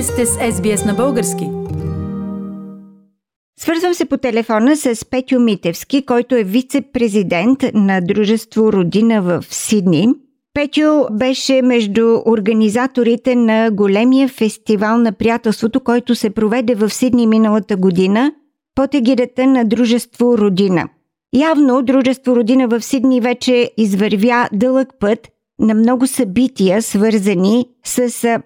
Вие сте с SBS на български. Свързвам се по телефона с Петю Митевски, който е вице-президент на Дружество Родина в Сидни. Петю беше между организаторите на големия фестивал на приятелството, който се проведе в Сидни миналата година под егидата на Дружество Родина. Явно Дружество Родина в Сидни вече извървя дълъг път – на много събития, свързани с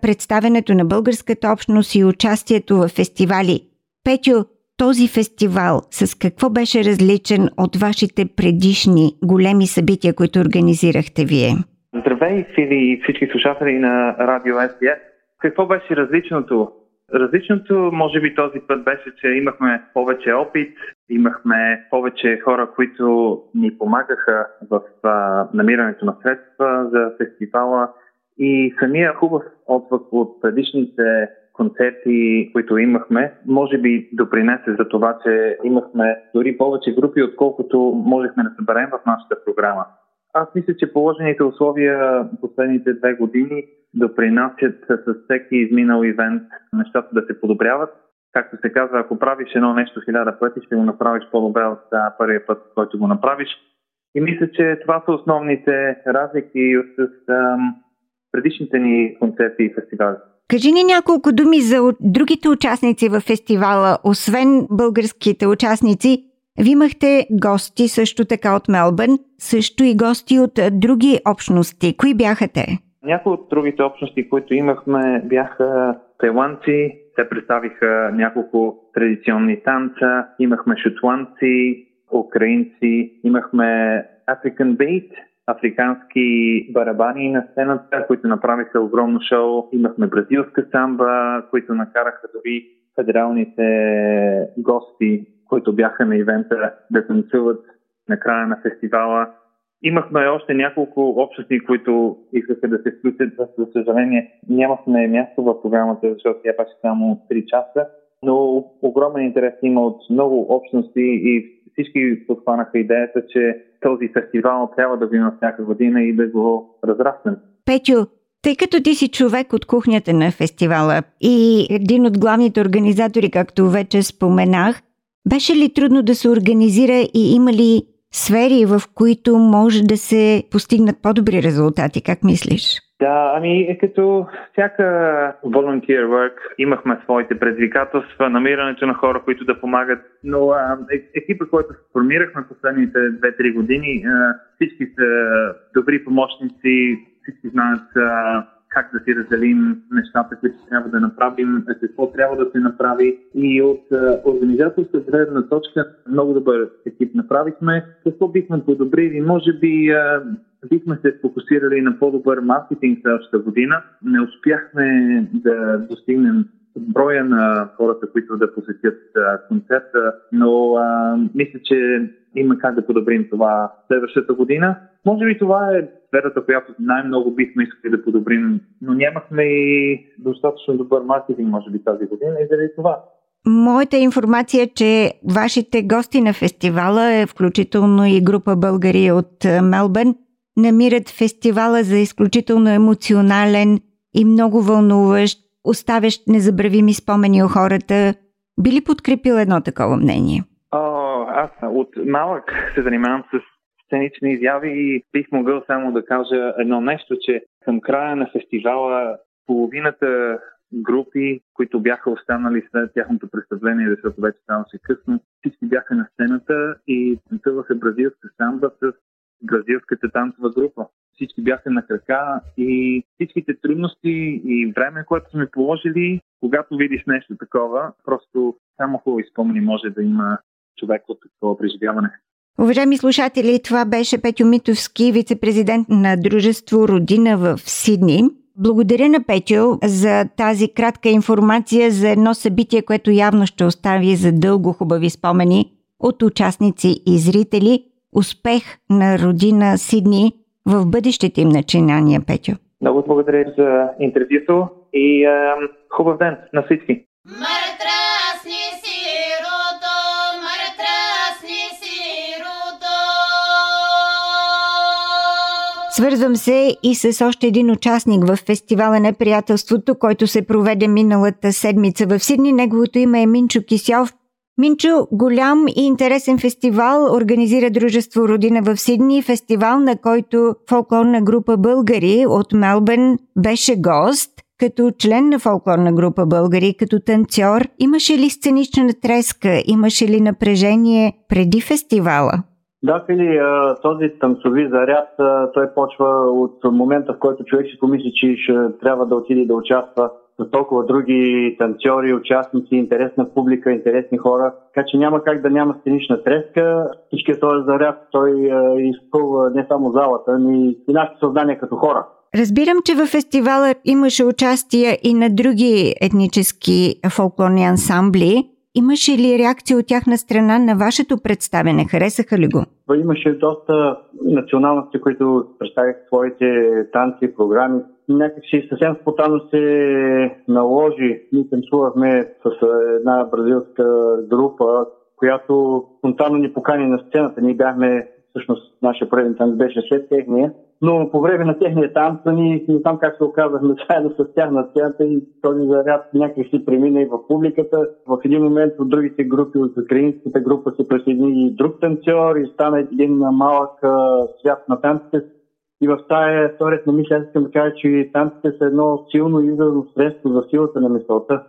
представенето на българската общност и участието в фестивали. Петю, този фестивал с какво беше различен от вашите предишни големи събития, които организирахте вие? Здравей, Фили и всички слушатели на Радио СБС. Какво беше различното? Различното, може би този път беше, че имахме повече опит, имахме повече хора, които ни помагаха в а, намирането на средства за фестивала и самия хубав отзвук от предишните концерти, които имахме, може би допринесе за това, че имахме дори повече групи, отколкото можехме да съберем в нашата програма. Аз мисля, че положените условия последните две години допринасят с всеки изминал ивент нещата да се подобряват. Както се казва, ако правиш едно нещо хиляда пъти, ще го направиш по-добре от първия път, който го направиш. И мисля, че това са основните разлики с ам, предишните ни концерти и фестивали. Кажи ни няколко думи за другите участници в фестивала, освен българските участници. Ви имахте гости също така от Мелбърн, също и гости от други общности. Кои бяха те? Някои от другите общности, които имахме, бяха тайландци. Те представиха няколко традиционни танца. Имахме шотландци, украинци, имахме African Beat, африкански барабани на сцената, които направиха огромно шоу. Имахме бразилска самба, които накараха дори федералните гости, които бяха на ивента, да танцуват на края на фестивала. Имахме още няколко общности, които искаха да се включат. За съжаление, нямахме място в програмата, защото тя беше само 3 часа. Но огромен интерес има от много общности и всички подхванаха идеята, че този фестивал трябва да има всяка година и да го разраснем. Петю, тъй като ти си човек от кухнята на фестивала и един от главните организатори, както вече споменах, беше ли трудно да се организира и има ли сфери, в които може да се постигнат по-добри резултати? Как мислиш? Да, ами като всяка volunteer work имахме своите предизвикателства, намирането на хора, които да помагат, но е, екипа, който формирахме последните 2-3 години, а, всички са добри помощници, всички знаят а, как да си разделим нещата, които трябва да направим, какво трябва да се направи. И от организаторска гледна точка много добър екип направихме. Какво бихме подобрили? Може би бихме се фокусирали на по-добър маркетинг следващата година. Не успяхме да достигнем броя на хората, които да посетят концерта, но а, мисля, че има как да подобрим това следващата година. Може би това е сферата, която най-много бихме искали да подобрим, но нямахме и достатъчно добър маркетинг, може би, тази година и заради това. Моята информация е, че вашите гости на фестивала, е включително и група българи от е, Мелбърн, намират фестивала за изключително емоционален и много вълнуващ, оставящ незабравими спомени у хората. Би ли подкрепил едно такова мнение? Аз от малък се занимавам с сценични изяви и бих могъл само да кажа едно нещо, че към края на фестивала половината групи, които бяха останали след тяхното представление, защото вече ставаше късно, всички бяха на сцената и танцуваха бразилска самба с бразилската танцова група. Всички бяха на крака и всичките трудности и време, което сме положили, когато видиш нещо такова, просто само хубаво спомени може да има човек от такова преживяване. Уважаеми слушатели, това беше Петю Митовски, вице-президент на Дружество Родина в Сидни. Благодаря на Петю за тази кратка информация за едно събитие, което явно ще остави за дълго хубави спомени от участници и зрители. Успех на родина Сидни в бъдещите им начинания, Петю. Много благодаря за интервюто и е, хубав ден на всички. Свързвам се и с още един участник в фестивала на приятелството, който се проведе миналата седмица в Сидни. Неговото име е Минчо Кисьов. Минчо, голям и интересен фестивал организира Дружество Родина в Сидни, фестивал на който фолклорна група българи от Мелбърн беше гост. Като член на фолклорна група българи, като танцор, имаше ли сценична треска, имаше ли напрежение преди фестивала? Да, Фили, този танцови заряд, той почва от момента, в който човек си помисли, че ще трябва да отиде да участва с толкова други танцори, участници, интересна публика, интересни хора. Така че няма как да няма сценична треска. Всичкият този заряд, той изпълва не само залата, но и нашето съзнание като хора. Разбирам, че във фестивала имаше участие и на други етнически фолклорни ансамбли. Имаше ли реакция от тяхна страна на вашето представене? Харесаха ли го? Имаше доста националности, които представиха своите танци, програми. Някакси съвсем спонтанно се наложи. Ние танцувахме с една бразилска група, която спонтанно ни покани на сцената. Ние бяхме, всъщност, нашия първи танц беше след техния но по време на техния танц, ние не знам как се оказахме заедно с тях на сцената и този заряд някак си премина и в публиката. В един момент от другите групи, от украинската група се присъедини и друг танцор и стана един малък свят на танците. И в тая история на мисля, аз искам да кажа, че танците са едно силно изразно средство за силата на мисълта.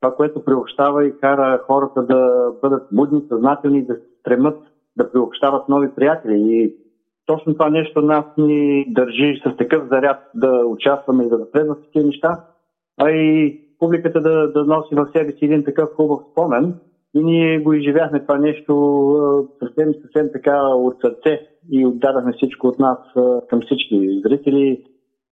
Това, което приобщава и кара хората да бъдат будни, съзнателни, да стремат да приобщават нови приятели. И точно това нещо нас ни държи с такъв заряд да участваме и да напредваме в такива неща, а и публиката да, да носи в себе си един такъв хубав спомен. И ние го изживяхме това нещо съвсем, съвсем така от сърце и отдадахме всичко от нас към всички зрители,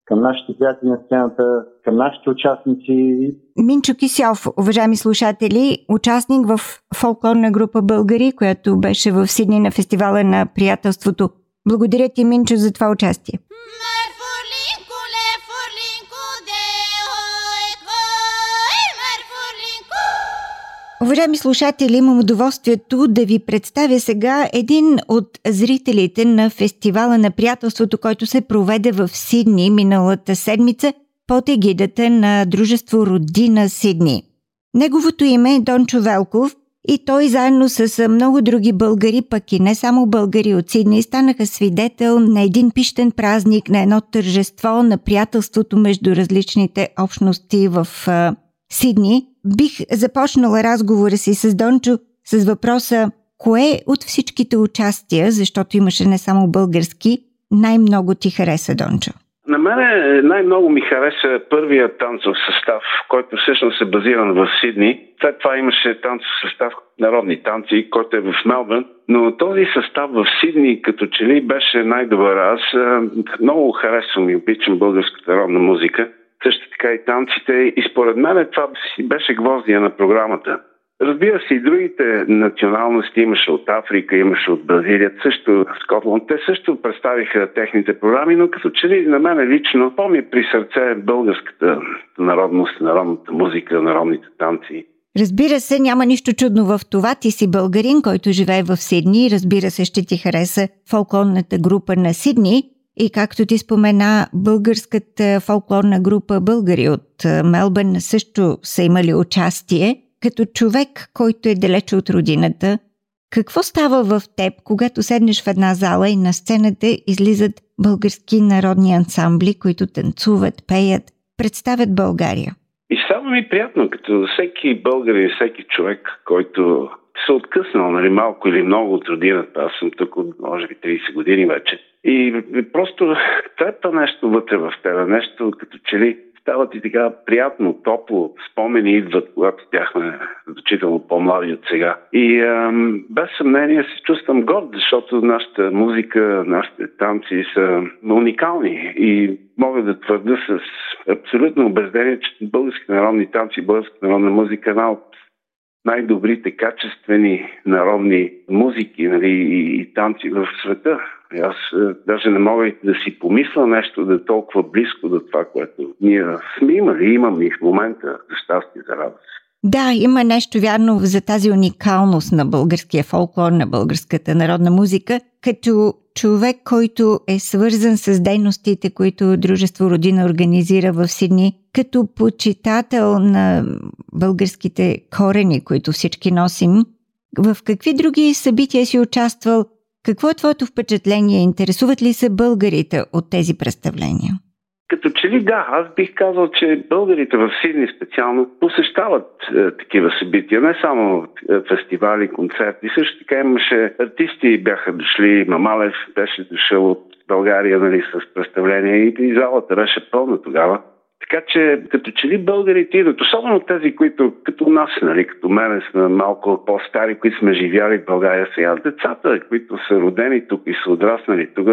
към нашите приятели на сцената, към нашите участници. Минчо Кисялов, уважаеми слушатели, участник в фолклорна група Българи, която беше в Сидни на фестивала на приятелството благодаря ти, Минчо, за това участие. Уважаеми слушатели, имам удоволствието да ви представя сега един от зрителите на фестивала на приятелството, който се проведе в Сидни миналата седмица под егидата на Дружество Родина Сидни. Неговото име е Дончо Велков и той заедно с много други българи, пък и не само българи от Сидни, станаха свидетел на един пищен празник, на едно тържество на приятелството между различните общности в а, Сидни. Бих започнала разговора си с Дончо с въпроса кое от всичките участия, защото имаше не само български, най-много ти хареса, Дончо? На мен най-много ми хареса първия танцов състав, който всъщност е базиран в Сидни. След това имаше танцов състав народни танци, който е в Мелбърн. Но този състав в Сидни като че ли беше най-добър. Аз много харесвам и обичам българската народна музика. Също така и танците. И според мен това беше гвоздия на програмата. Разбира се, и другите националности имаше от Африка, имаше от Бразилия, също Скотланд. Те също представиха техните програми, но като че ли на мен лично по-ми при сърце българската народност, народната музика, народните танци. Разбира се, няма нищо чудно в това. Ти си българин, който живее в Сидни. Разбира се, ще ти хареса фолклорната група на Сидни. И както ти спомена, българската фолклорна група българи от Мелбърн също са имали участие като човек, който е далече от родината, какво става в теб, когато седнеш в една зала и на сцената излизат български народни ансамбли, които танцуват, пеят, представят България? И става ми приятно, като всеки българин, всеки човек, който се откъснал нали, малко или много от родината. Аз съм тук от може би 30 години вече. И просто трепа нещо вътре в тебе, нещо като че ли става ти така приятно, топло. Спомени идват, когато бяхме значително по-млади от сега. И ам, без съмнение се чувствам горд, защото нашата музика, нашите танци са уникални. И мога да твърда с абсолютно убеждение, че български народни танци, българска народна музика е една от най-добрите качествени народни музики нали, и, и танци в света. Аз е, даже не мога да си помисля нещо да е толкова близко до това, което ние сме имали имаме и в момента, за щастие, за радост. Да, има нещо вярно за тази уникалност на българския фолклор, на българската народна музика, като човек, който е свързан с дейностите, които Дружество Родина организира в Сидни, като почитател на българските корени, които всички носим, в какви други събития си участвал? Какво е твоето впечатление? Интересуват ли се българите от тези представления? Като че ли да, аз бих казал, че българите в Сидни специално посещават е, такива събития, не само е, фестивали, концерти. Също така имаше артисти, бяха дошли, Мамалев беше дошъл от България нали, с представление и, и залата беше пълна тогава. Така че, като че ли българите идват, особено тези, които като нас, нали, като мене са малко по-стари, които сме живяли в България сега, децата, които са родени тук и са отраснали тук,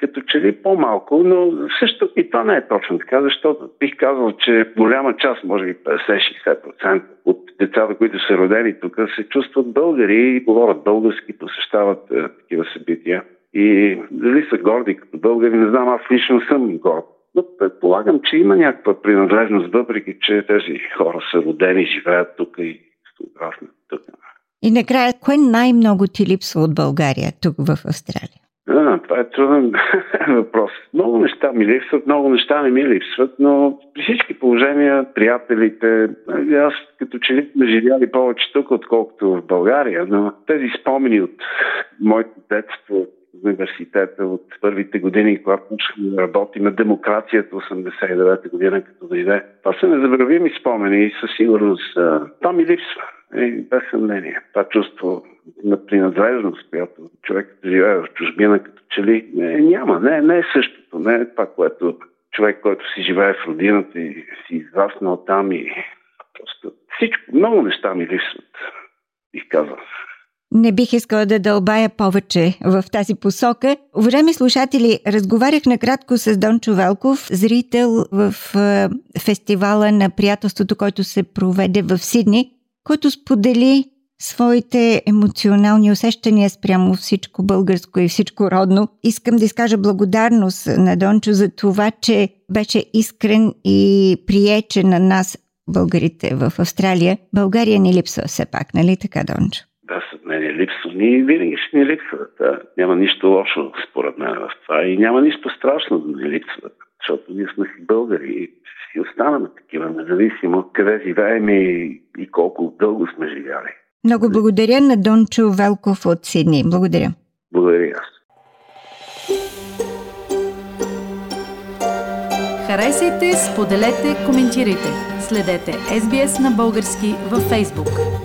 като че ли по-малко, но също и това не е точно така, защото бих казал, че голяма част, може би 50-60% от децата, които са родени тук, се чувстват българи и говорят български, посещават е, такива събития. И дали са горди като българи, не знам, аз лично съм горд но предполагам, че има някаква принадлежност, въпреки че тези хора са родени, живеят тук и отраснат тук. И накрая, кое най-много ти липсва от България тук в Австралия? А, това е труден въпрос. Много неща ми липсват, много неща не ми липсват, но при всички положения, приятелите, аз като че ли сме живяли повече тук, отколкото в България, но тези спомени от моето детство, университета от първите години, когато почнахме да работим на демокрацията 89-та година, като дойде. Това са незабравими спомени и със сигурност това ми липсва. И без съмнение. Това чувство на принадлежност, която човек живее в чужбина, като че ли не, няма. Не, не е същото. Не е това, което човек, който си живее в родината и си израснал там и просто всичко, много неща ми липсват, бих казал. Не бих искала да дълбая повече в тази посока. Уважаеми слушатели, разговарях накратко с Дон Чувелков, зрител в е, фестивала на приятелството, който се проведе в Сидни, който сподели своите емоционални усещания спрямо всичко българско и всичко родно. Искам да изкажа благодарност на Дончо за това, че беше искрен и приече на нас, българите в Австралия. България ни липсва все пак, нали така, Дончо? Да, след мен е липсва. Ние винаги ще ни липсват. Да. Няма нищо лошо, според мен, в това. И няма нищо страшно да ни липсват. Защото ние сме си българи и си останаме такива, независимо къде живеем и, и колко дълго сме живяли. Много благодаря на Дончо Велков от Сидни. Благодаря. Благодаря аз. Харесайте, споделете, коментирайте. Следете SBS на български във Facebook.